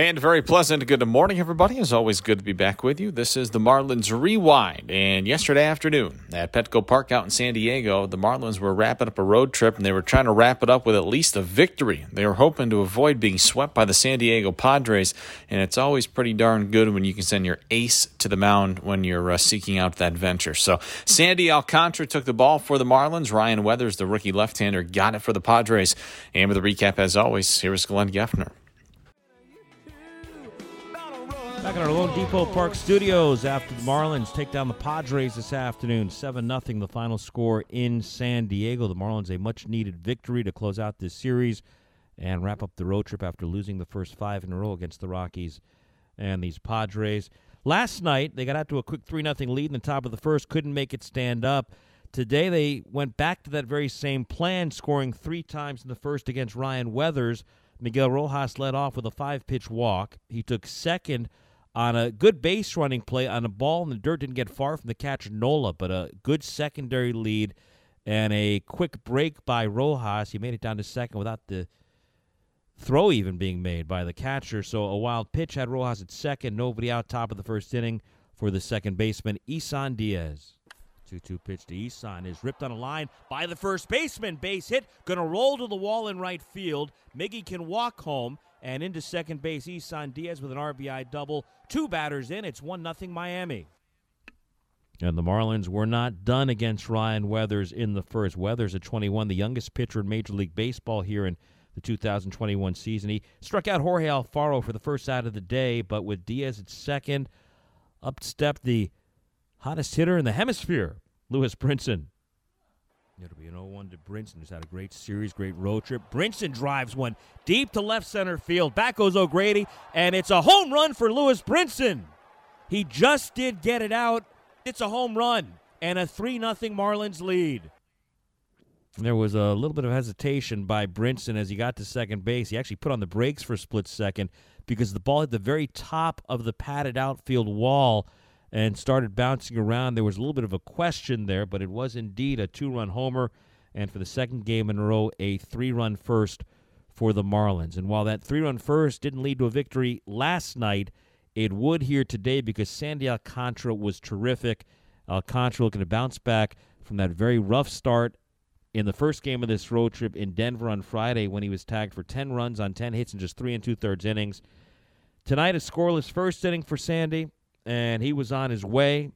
And very pleasant good morning, everybody. It's always good to be back with you. This is the Marlins Rewind. And yesterday afternoon at Petco Park out in San Diego, the Marlins were wrapping up a road trip and they were trying to wrap it up with at least a victory. They were hoping to avoid being swept by the San Diego Padres. And it's always pretty darn good when you can send your ace to the mound when you're uh, seeking out that venture. So Sandy Alcantara took the ball for the Marlins. Ryan Weathers, the rookie left hander, got it for the Padres. And with a recap, as always, here is Glenn Geffner. Back in our loanDepot Park studios after the Marlins take down the Padres this afternoon. 7 0 the final score in San Diego. The Marlins a much needed victory to close out this series and wrap up the road trip after losing the first five in a row against the Rockies and these Padres. Last night, they got out to a quick 3 0 lead in the top of the first, couldn't make it stand up. Today, they went back to that very same plan, scoring three times in the first against Ryan Weathers. Miguel Rojas led off with a five pitch walk. He took second on a good base running play on a ball in the dirt. Didn't get far from the catcher Nola, but a good secondary lead and a quick break by Rojas. He made it down to second without the throw even being made by the catcher. So a wild pitch had Rojas at second. Nobody out top of the first inning for the second baseman, Isan Diaz. 2 2 pitch to Isan is ripped on a line by the first baseman. Base hit. Going to roll to the wall in right field. Miggy can walk home and into second base. Isan Diaz with an RBI double. Two batters in. It's 1 0 Miami. And the Marlins were not done against Ryan Weathers in the first. Weathers at 21, the youngest pitcher in Major League Baseball here in the 2021 season. He struck out Jorge Alfaro for the first out of the day, but with Diaz at second, up stepped the hottest hitter in the hemisphere, Lewis Brinson. It'll be an 0-1 to Brinson, who's had a great series, great road trip. Brinson drives one deep to left center field. Back goes O'Grady, and it's a home run for Lewis Brinson. He just did get it out. It's a home run and a 3 0 Marlins lead. There was a little bit of hesitation by Brinson as he got to second base. He actually put on the brakes for a split second because the ball hit the very top of the padded outfield wall and started bouncing around. There was a little bit of a question there, but it was indeed a two run homer. And for the second game in a row, a three run first for the Marlins. And while that three run first didn't lead to a victory last night, it would here today because Sandy Alcantara was terrific. Alcantara looking to bounce back from that very rough start in the first game of this road trip in Denver on Friday when he was tagged for 10 runs on 10 hits in just three and two thirds innings. Tonight, a scoreless first inning for Sandy and he was on his way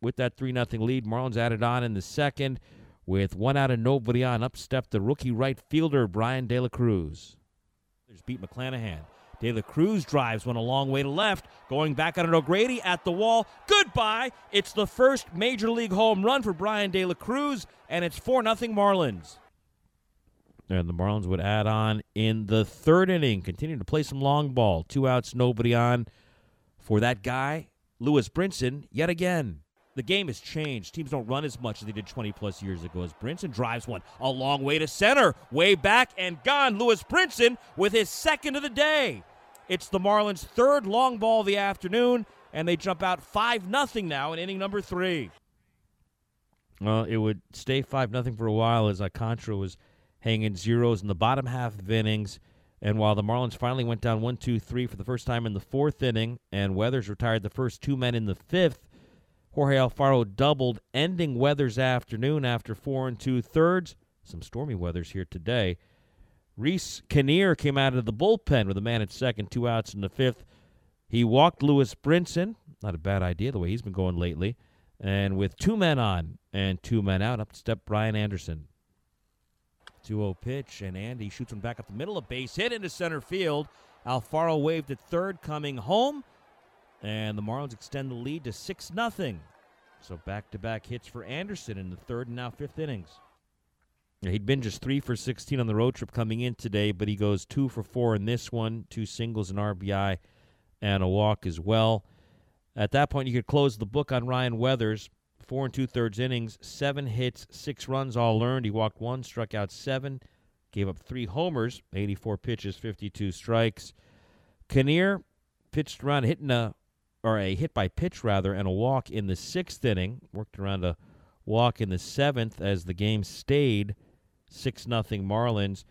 with that 3 0 lead. Marlins added on in the second with one out and nobody on. Up stepped the rookie right fielder, Brian De La Cruz. There's beat McClanahan. De La Cruz drives one a long way to left, going back on an O'Grady at the wall. Goodbye. It's the first major league home run for Brian De La Cruz, and it's 4 0 Marlins. And the Marlins would add on in the third inning, continue to play some long ball. Two outs, nobody on for that guy, Lewis Brinson, yet again. The game has changed. Teams don't run as much as they did 20 plus years ago. As Brinson drives one a long way to center, way back and gone. Lewis Brinson with his second of the day. It's the Marlins' third long ball of the afternoon, and they jump out 5 0 now in inning number three. Well, it would stay 5 0 for a while as Alcantara was hanging zeros in the bottom half of innings. And while the Marlins finally went down 1 2 3 for the first time in the fourth inning, and Weathers retired the first two men in the fifth, Jorge Alfaro doubled, ending Weathers' afternoon after four and two thirds. Some stormy weathers here today. Reiss Knehr came out of the bullpen with a man at second, two outs in the fifth. He walked Lewis Brinson. Not a bad idea the way he's been going lately. And with two men on and two men out, up stepped Brian Anderson. 2 0 pitch, and Andy shoots one back up the middle. A base hit into center field. Alfaro waved at third, coming home, and the Marlins extend the lead to 6 0. So back to back hits for Anderson in the third and now fifth innings. He'd been just three for 16 on the road trip coming in today, but he goes two for four in this one, two singles, and RBI, and a walk as well. At that point, you could close the book on Ryan Weathers four and two thirds innings, seven hits, six runs all earned. He walked one, struck out seven, gave up three homers, 84 pitches, 52 strikes. Knehr pitched around hitting a or a hit by pitch rather and a walk in the sixth inning. Worked around a walk in the seventh as the game stayed six nothing Marlins.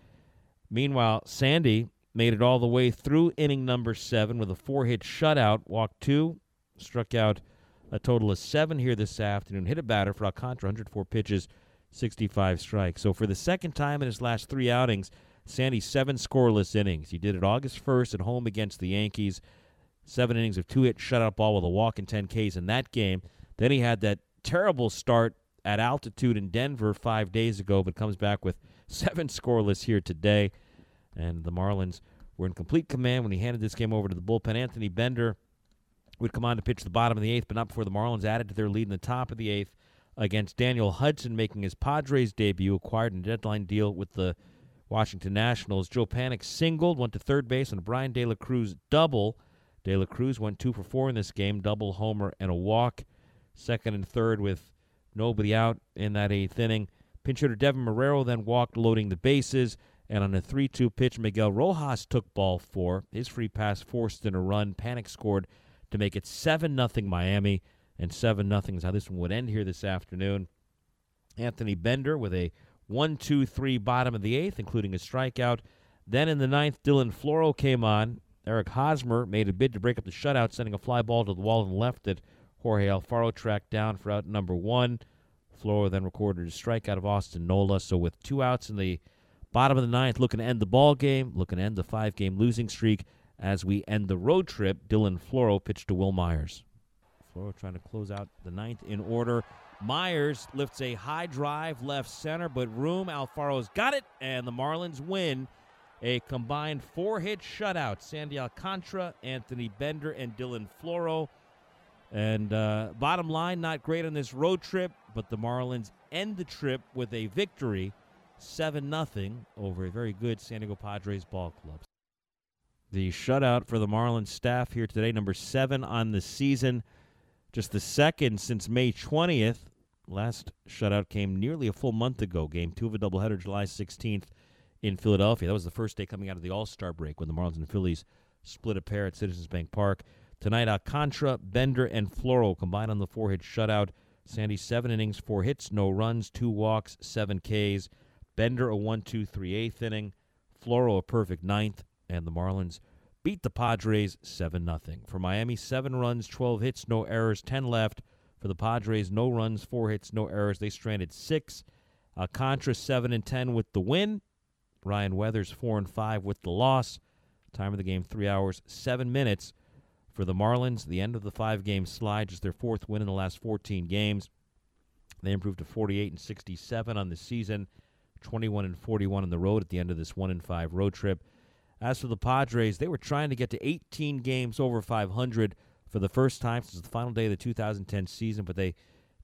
Meanwhile, Sandy made it all the way through inning number seven with a four hit shutout. Walked two, struck out a total of seven here this afternoon. Hit a batter for Alcantara, 104 pitches, 65 strikes. So for the second time in his last three outings, Sandy seven scoreless innings. He did it August 1st at home against the Yankees. Seven innings of two hit shutout ball with a walk and 10 Ks in that game. Then he had that terrible start at altitude in Denver five days ago, but comes back with seven scoreless here today. And the Marlins were in complete command when he handed this game over to the bullpen. Anthony Bender would come on to pitch the bottom of the eighth, but not before the Marlins added to their lead in the top of the eighth against Daniel Hudson, making his Padres debut, acquired in a deadline deal with the Washington Nationals. Joe Panik singled, went to third base on Brian De La Cruz double. De La Cruz went two for four in this game, double homer and a walk. Second and third with nobody out in that eighth inning. Pinch hitter Deven Marrero then walked, loading the bases. And on a 3 2 pitch, Miguel Rojas took ball four. His free pass forced in a run. Panik scored to make it 7 nothing Miami. And 7 0 is how this one would end here this afternoon. Anthony Bender with a 1 2 3 bottom of the eighth, including a strikeout. Then in the ninth, Dylan Floro came on. Eric Hosmer made a bid to break up the shutout, sending a fly ball to the wall and left that Jorge Alfaro tracked down for out number one. Floro then recorded a strikeout of Austin Nola. So with two outs in the bottom of the ninth, looking to end the ball game, looking to end the five-game losing streak as we end the road trip. Dylan Floro pitched to Wil Myers. Floro trying to close out the ninth in order. Myers lifts a high drive left center, but room. Alfaro's got it, and the Marlins win a combined four hit shutout. Sandy Alcantara, Anthony Bender, and Dylan Floro. And uh, bottom line, not great on this road trip, but the Marlins end the trip with a victory, 7 0 over a very good San Diego Padres ball club. The shutout for the Marlins staff here today, number seven on the season, just the second since May 20th. Last shutout came nearly a full month ago. Game two of a doubleheader, July 16th in Philadelphia. That was the first day coming out of the All Star break when the Marlins and Phillies split a pair at Citizens Bank Park. Tonight, Alcantara, Bender, and Floro combined on the four hit shutout. Sandy, seven innings, four hits, no runs, two walks, seven Ks. Bender, a 1 2 3 eighth inning. Floro, a perfect ninth. And the Marlins beat the Padres 7 0. For Miami, seven runs, 12 hits, no errors, 10 left. For the Padres, no runs, four hits, no errors. They stranded six. Uh, Alcantara, 7 and 10 with the win. Ryan Weathers, 4 and 5 with the loss. Time of the game, 3 hours, 7 minutes. For the Marlins, the end of the five game slide, just their fourth win in the last 14 games. They improved to 48 and 67 on the season, 21 and 41 on the road at the end of this 1 and 5 road trip. As for the Padres, they were trying to get to 18 games over 500 for the first time since the final day of the 2010 season, but they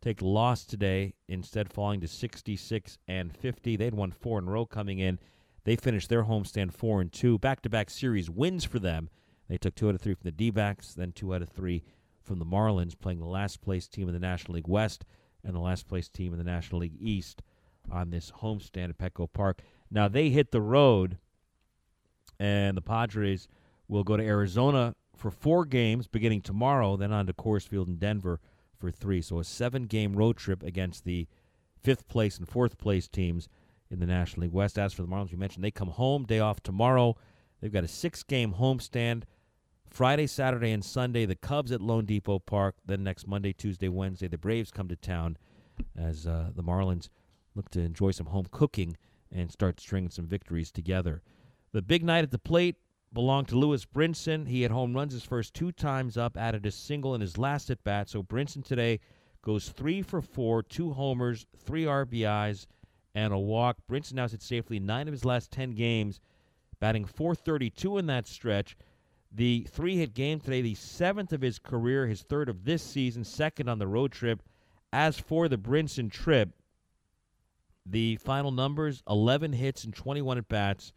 take loss today, instead falling to 66 and 50. They'd won four in a row coming in. They finished their homestand 4 and 2. Back to back series wins for them they took two out of three from the D backs, then two out of three from the Marlins, playing the last place team in the National League West and the last place team in the National League East on this homestand at Petco Park. Now they hit the road, and the Padres will go to Arizona for four games beginning tomorrow, then on to Coors Field in Denver for three. So a seven game road trip against the fifth place and fourth place teams in the National League West. As for the Marlins, we mentioned they come home, day off tomorrow. They've got a six game homestand Friday, Saturday, and Sunday, the Cubs at loanDepot Park. Then next Monday, Tuesday, Wednesday, the Braves come to town as uh, the Marlins look to enjoy some home cooking and start stringing some victories together. The big night at the plate belonged to Lewis Brinson. He had home runs his first two times up, added a single in his last at bat. So Brinson today goes three for four, two homers, three RBIs, and a walk. Brinson now sits safely nine of his last ten games, batting 432 in that stretch. The three hit game today, the seventh of his career, his third of this season, second on the road trip. As for the Brinson trip, the final numbers 11 hits and 21 at bats,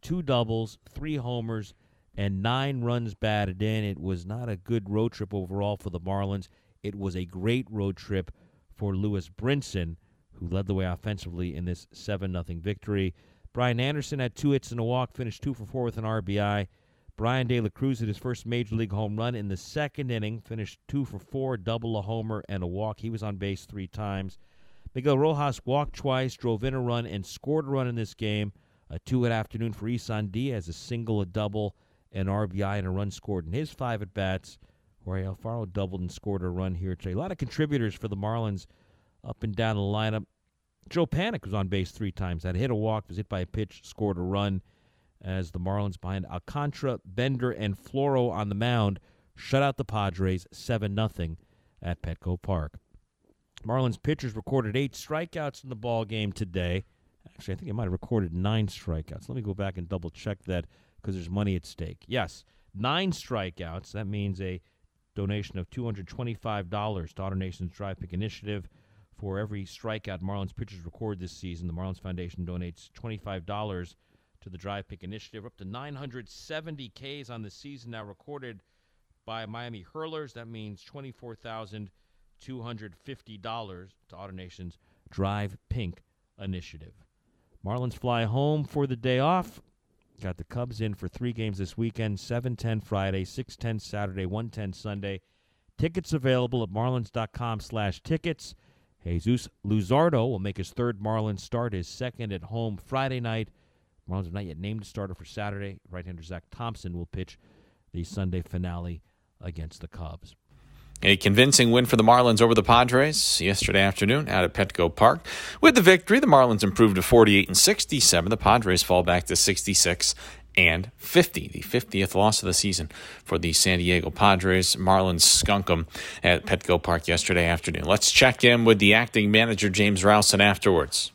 two doubles, three homers, and nine runs batted in. It was not a good road trip overall for the Marlins. It was a great road trip for Lewis Brinson, who led the way offensively in this 7 0 victory. Brian Anderson had two hits and a walk, finished two for four with an RBI. Brian De La Cruz hit his first major league home run in the second inning, finished two for four, double a homer and a walk. He was on base three times. Miguel Rojas walked twice, drove in a run, and scored a run in this game. A two at afternoon for Isan Diaz, a single, a double, an RBI, and a run scored in his five at bats. Jorge Alfaro doubled and scored a run here today. A lot of contributors for the Marlins up and down the lineup. Joe Panik was on base three times. Had hit a walk, was hit by a pitch, scored a run. As the Marlins behind Alcantara, Bender, and Floro on the mound shut out the Padres seven 0 at Petco Park. Marlins pitchers recorded eight strikeouts in the ball game today. Actually, I think they might have recorded nine strikeouts. Let me go back and double check that because there's money at stake. Yes, nine strikeouts. That means a donation of $225 to AutoNation's Drive Pink Initiative. For every strikeout Marlins pitchers record this season, the Marlins Foundation donates $25 to the Drive Pink Initiative. Up to 970 Ks on the season now recorded by Miami Hurlers. That means $24,250 to AutoNation's Drive Pink Initiative. Marlins fly home for the day off. Got the Cubs in for three games this weekend 7 10 Friday, 6 10 Saturday, 1 10 Sunday. Tickets available at marlins.com slash tickets. Jesus Luzardo will make his third Marlins start, his second at home Friday night. Marlins have not yet named a starter for Saturday. Right-hander Zach Thompson will pitch the Sunday finale against the Cubs. A convincing win for the Marlins over the Padres yesterday afternoon out at Petco Park. With the victory, the Marlins improved to 48 and 67. The Padres fall back to 66 and 50, the 50th loss of the season for the San Diego Padres. Marlins skunk them at Petco Park yesterday afternoon. Let's check in with the acting manager, James Rowson, afterwards.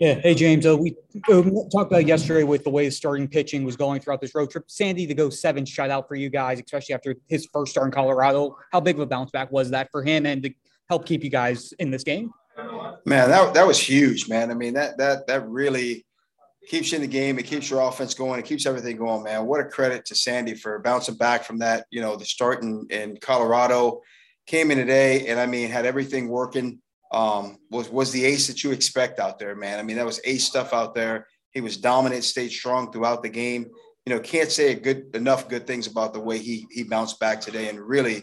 Yeah. Hey, James. Uh, we uh, talked about yesterday with the way the starting pitching was going throughout this road trip. Sandy to go seven shutout for you guys, especially after his first start in Colorado. How big of a bounce back was that for him and to help keep you guys in this game? Man, that, that was huge, man. I mean, that that that really keeps you in the game. It keeps your offense going. It keeps everything going, man. What a credit to Sandy for bouncing back from that, you know, the start in, in Colorado. Came in today and I mean had everything working um, was was the ace that you expect out there, man. I mean, that was ace stuff out there. He was dominant, stayed strong throughout the game. You know, can't say good enough good things about the way he he bounced back today and really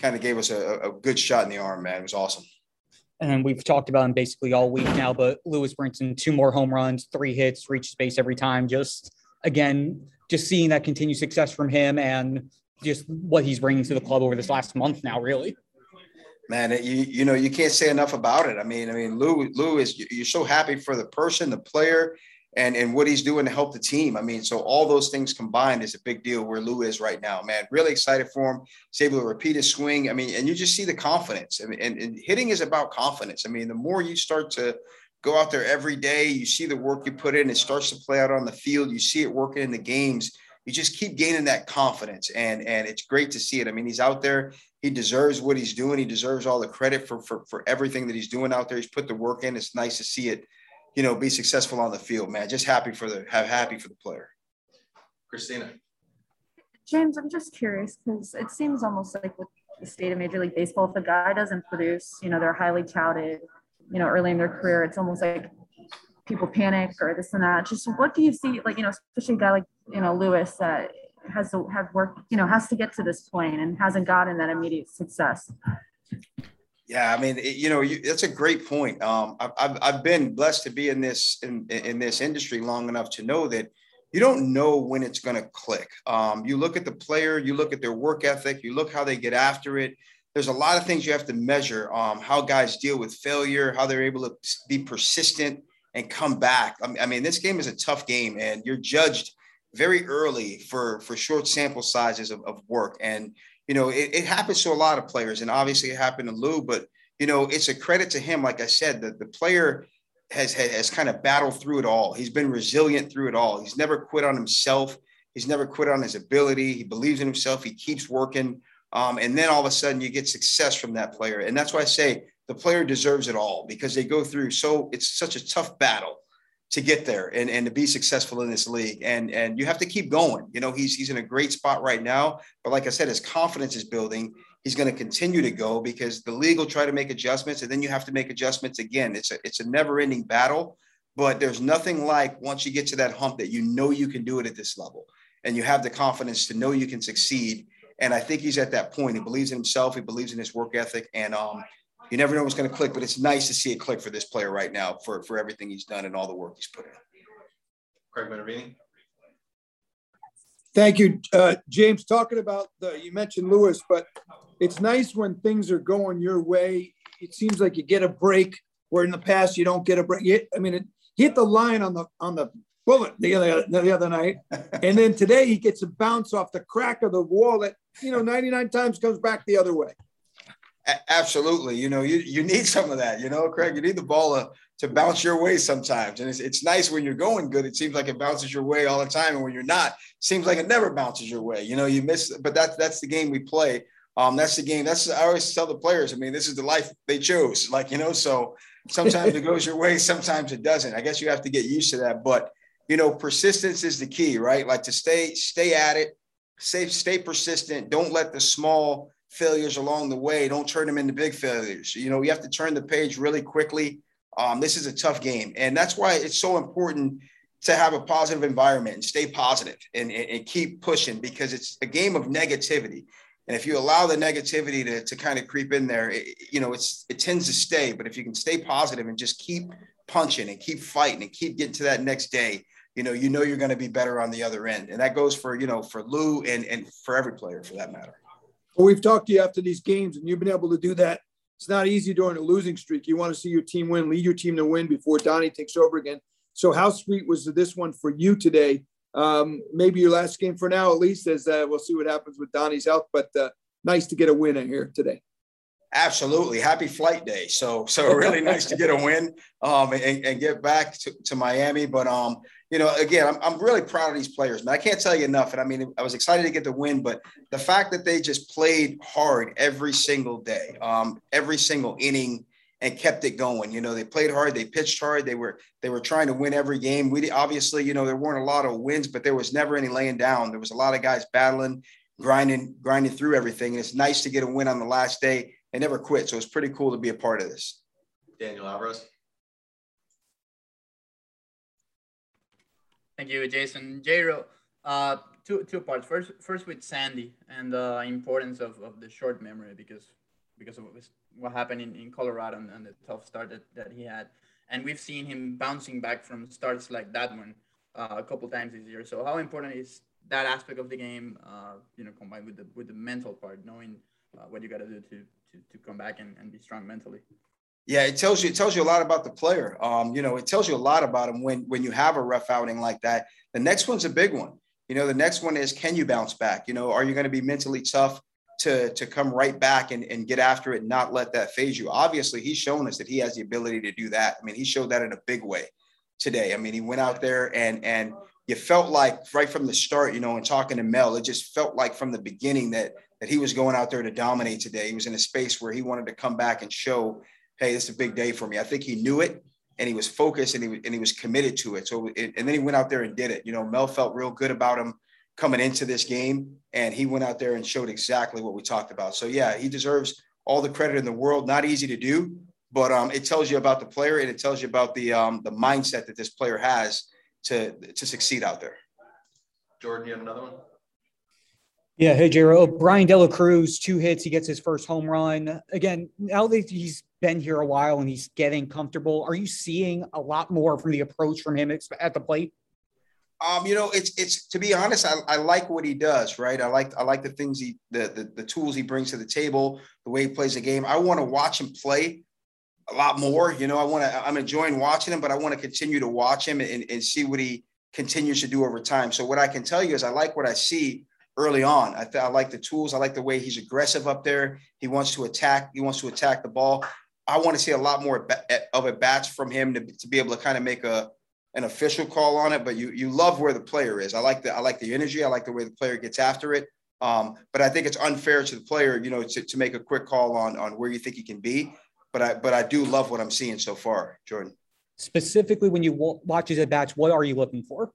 kind of gave us a, a good shot in the arm, man. It was awesome. And we've talked about him basically all week now, but Lewis Brinson, two more home runs, three hits, reaches base every time. Just again, just seeing that continued success from him and just what he's bringing to the club over this last month now, really man, you you know you can't say enough about it. I mean, I mean, Lou Lou is you're so happy for the person, the player, and and what he's doing to help the team. I mean, so all those things combined is a big deal where Lou is right now, man. Really excited for him. He's able to repeat his swing. I mean, and you just see the confidence. I mean, and, and hitting is about confidence. I mean, the more you start to go out there every day, you see the work you put in, it starts to play out on the field. You see it working in the games you just keep gaining that confidence and and it's great to see it. I mean he's out there he deserves what he's doing he deserves all the credit for for, for everything that he's doing out there. He's put the work in it's nice to see it you know be successful on the field man. Just happy for the have happy for the player. Christina. James i'm just curious because it seems almost like with the state of major league baseball if the guy doesn't produce you know they're highly touted you know early in their career it's almost like people panic or this and that. Just what do you see, like, you know, especially a guy like, you know, Lewis that has to have work, you know, has to get to this point and hasn't gotten that immediate success. Yeah, I mean, it, you know, you, that's a great point. Um, I've, I've been blessed to be in this in, in this industry long enough to know that you don't know when it's going to click. Um, you look at the player, you look at their work ethic, you look how they get after it. There's a lot of things you have to measure. Um, how guys deal with failure, how they're able to be persistent, and come back. I mean, this game is a tough game, and you're judged very early for for short sample sizes of, of work. And you know, it, it, happens to a lot of players, and obviously it happened to Lou. But you know, it's a credit to him. Like I said, that the player has, has has kind of battled through it all. He's been resilient through it all. He's never quit on himself. He's never quit on his ability. He believes in himself. He keeps working. Um, and then all of a sudden you get success from that player. And that's why I say the player deserves it all because they go through so it's such a tough battle to get there and, and to be successful in this league. And and you have to keep going. You know, he's he's in a great spot right now. But like I said, his confidence is building. He's going to continue to go because the league will try to make adjustments and then you have to make adjustments again. It's a it's a never-ending battle, but there's nothing like once you get to that hump that you know you can do it at this level. and you have the confidence to know you can succeed. And I think he's at that point. He believes in himself. He believes in his work ethic. And um, you never know what's going to click, but it's nice to see it click for this player right now for, for everything he's done and all the work he's put in. Craig Minervini. Thank you, uh, James. Talking about the, you mentioned Lewis, but it's nice when things are going your way. It seems like you get a break where in the past you don't get a break. I mean, it hit the line on the on the bullet the other the other night, and then today he gets a bounce off the crack of the wall that you know 99 times comes back the other way. Absolutely. You know, you, you need some of that, you know, Craig, you need the ball to, to bounce your way sometimes. And it's, it's nice when you're going good. It seems like it bounces your way all the time. And when you're not, seems like it never bounces your way. You know, you miss, but that's, that's the game we play. Um, that's the game. That's, I always tell the players, I mean, this is the life they chose. Like, you know, so sometimes it goes your way, sometimes it doesn't. I guess you have to get used to that. But, you know, persistence is the key, right? Like to stay, stay at it, stay, stay persistent. Don't let the small, failures along the way. Don't turn them into big failures. You know, you have to turn the page really quickly. Um, this is a tough game. And that's why it's so important to have a positive environment and stay positive and, and, and keep pushing because it's a game of negativity. And if you allow the negativity to, to kind of creep in there, it, you know, it's it tends to stay. But if you can stay positive and just keep punching and keep fighting and keep getting to that next day, you know, you know you're going to be better on the other end. And that goes for, you know, for Lou and, and for every player for that matter. Well, we've talked to you after these games, and you've been able to do that. It's not easy during a losing streak. You want to see your team win, lead your team to win before Donnie takes over again. So, how sweet was this one for you today? Um, maybe your last game for now, at least, as uh, we'll see what happens with Donnie's health. But uh, nice to get a win in here today. Absolutely. Happy flight day. So, so really nice to get a win um, and, and get back to, to Miami. But, um, you know, again, I'm, I'm really proud of these players, man. I can't tell you enough. And I mean, I was excited to get the win, but the fact that they just played hard every single day, um, every single inning and kept it going. You know, they played hard, they pitched hard, they were they were trying to win every game. We obviously, you know, there weren't a lot of wins, but there was never any laying down. There was a lot of guys battling, grinding, grinding through everything. And it's nice to get a win on the last day and never quit. So it's pretty cool to be a part of this. Daniel Alvarez. Thank you, Jason. J-Ro, uh, two two parts. First, first with Sandy and the importance of, of the short memory because because of what happened in, in Colorado and, and the tough start that, that he had. And we've seen him bouncing back from starts like that one uh, a couple times this year. So how important is that aspect of the game, uh, you know, combined with the with the mental part, knowing uh, what you got to do to to to come back and, and be strong mentally. Yeah, it tells you it tells you a lot about the player. Um, you know, it tells you a lot about him when when you have a rough outing like that. The next one's a big one. You know, the next one is can you bounce back? You know, are you going to be mentally tough to to come right back and, and get after it and not let that phase you? Obviously, he's shown us that he has the ability to do that. I mean, he showed that in a big way today. I mean, he went out there and and you felt like right from the start, you know, and talking to Mel, it just felt like from the beginning that that he was going out there to dominate today. He was in a space where he wanted to come back and show hey, this is a big day for me. I think he knew it and he was focused and he, and he was committed to it. So, it, and then he went out there and did it. You know, Mel felt real good about him coming into this game and he went out there and showed exactly what we talked about. So, yeah, he deserves all the credit in the world. Not easy to do, but um, it tells you about the player and it tells you about the um, the mindset that this player has to to succeed out there. Jordan, you have another one? Yeah, hey J-Ro. Brian De La Cruz, two hits. He gets his first home run. Again, now that he's been here a while and he's getting comfortable, are you seeing a lot more from the approach from him at the plate? Um, you know, it's it's to be honest, I, I like what he does, right? I like I like the things he the, the the tools he brings to the table, the way he plays the game. I want to watch him play a lot more. You know, I want to I'm enjoying watching him, but I want to continue to watch him and, and see what he continues to do over time. So what I can tell you is I like what I see early on. I, th- I like the tools. I like the way he's aggressive up there. He wants to attack. He wants to attack the ball. I want to see a lot more of a batch from him to, to be able to kind of make a an official call on it. But you you love where the player is. I like the I like the energy. I like the way the player gets after it. Um, but I think it's unfair to the player, you know, to, to make a quick call on on where you think he can be. But I but I do love what I'm seeing so far, Jordan. Specifically, when you watch his at bats, what are you looking for?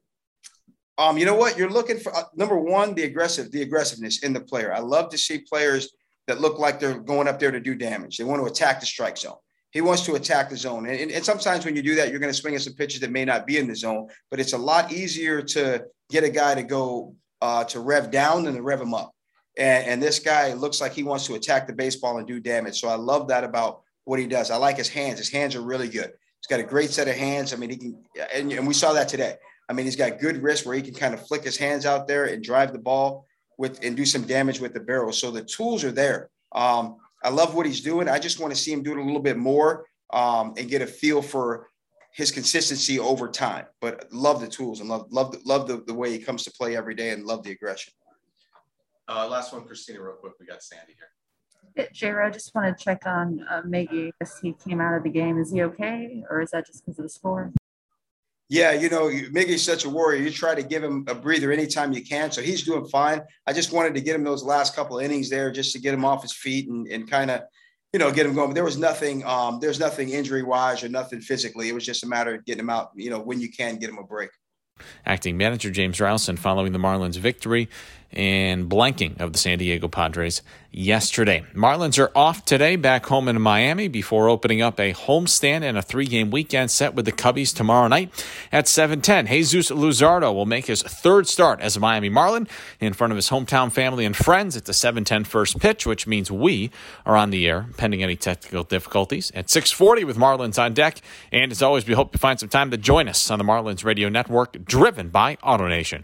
Um, you know what? You're looking for uh, number one, the aggressive, the aggressiveness in the player. I love to see players that look like they're going up there to do damage. They want to attack the strike zone. He wants to attack the zone. And, and sometimes when you do that, you're going to swing at some pitches that may not be in the zone, but it's a lot easier to get a guy to go uh, to rev down and to rev him up. And, and this guy looks like he wants to attack the baseball and do damage. So I love that about what he does. I like his hands. His hands are really good. He's got a great set of hands. I mean, he can, and, and we saw that today. I mean, he's got good wrist where he can kind of flick his hands out there and drive the ball with and do some damage with the barrel. So the tools are there. Um, I love what he's doing. I just want to see him do it a little bit more um, and get a feel for his consistency over time. But love the tools and love love love the, the way he comes to play every day and love the aggression. Uh, last one, Christina, real quick. We got Sandy here. J-Ro, just want to check on uh, Miggy as he came out of the game. Is he okay, or is that just because of the score? Yeah, you know, Miggy's such a warrior. You try to give him a breather anytime you can. So he's doing fine. I just wanted to get him those last couple innings there just to get him off his feet and, and kind of, you know, get him going. But there was nothing, um, there's nothing injury wise or nothing physically. It was just a matter of getting him out, you know, when you can get him a break. Acting manager James Rowson following the Marlins' victory and blanking of the San Diego Padres yesterday. Marlins are off today back home in Miami before opening up a homestand and a three-game weekend set with the Cubbies tomorrow night at 7:10. Jesus Luzardo will make his third start as a Miami Marlin in front of his hometown family and friends at the 7:10 first pitch, which means we are on the air pending any technical difficulties at 6:40 with Marlins on deck. And as always, we hope you find some time to join us on the Marlins Radio Network, driven by AutoNation.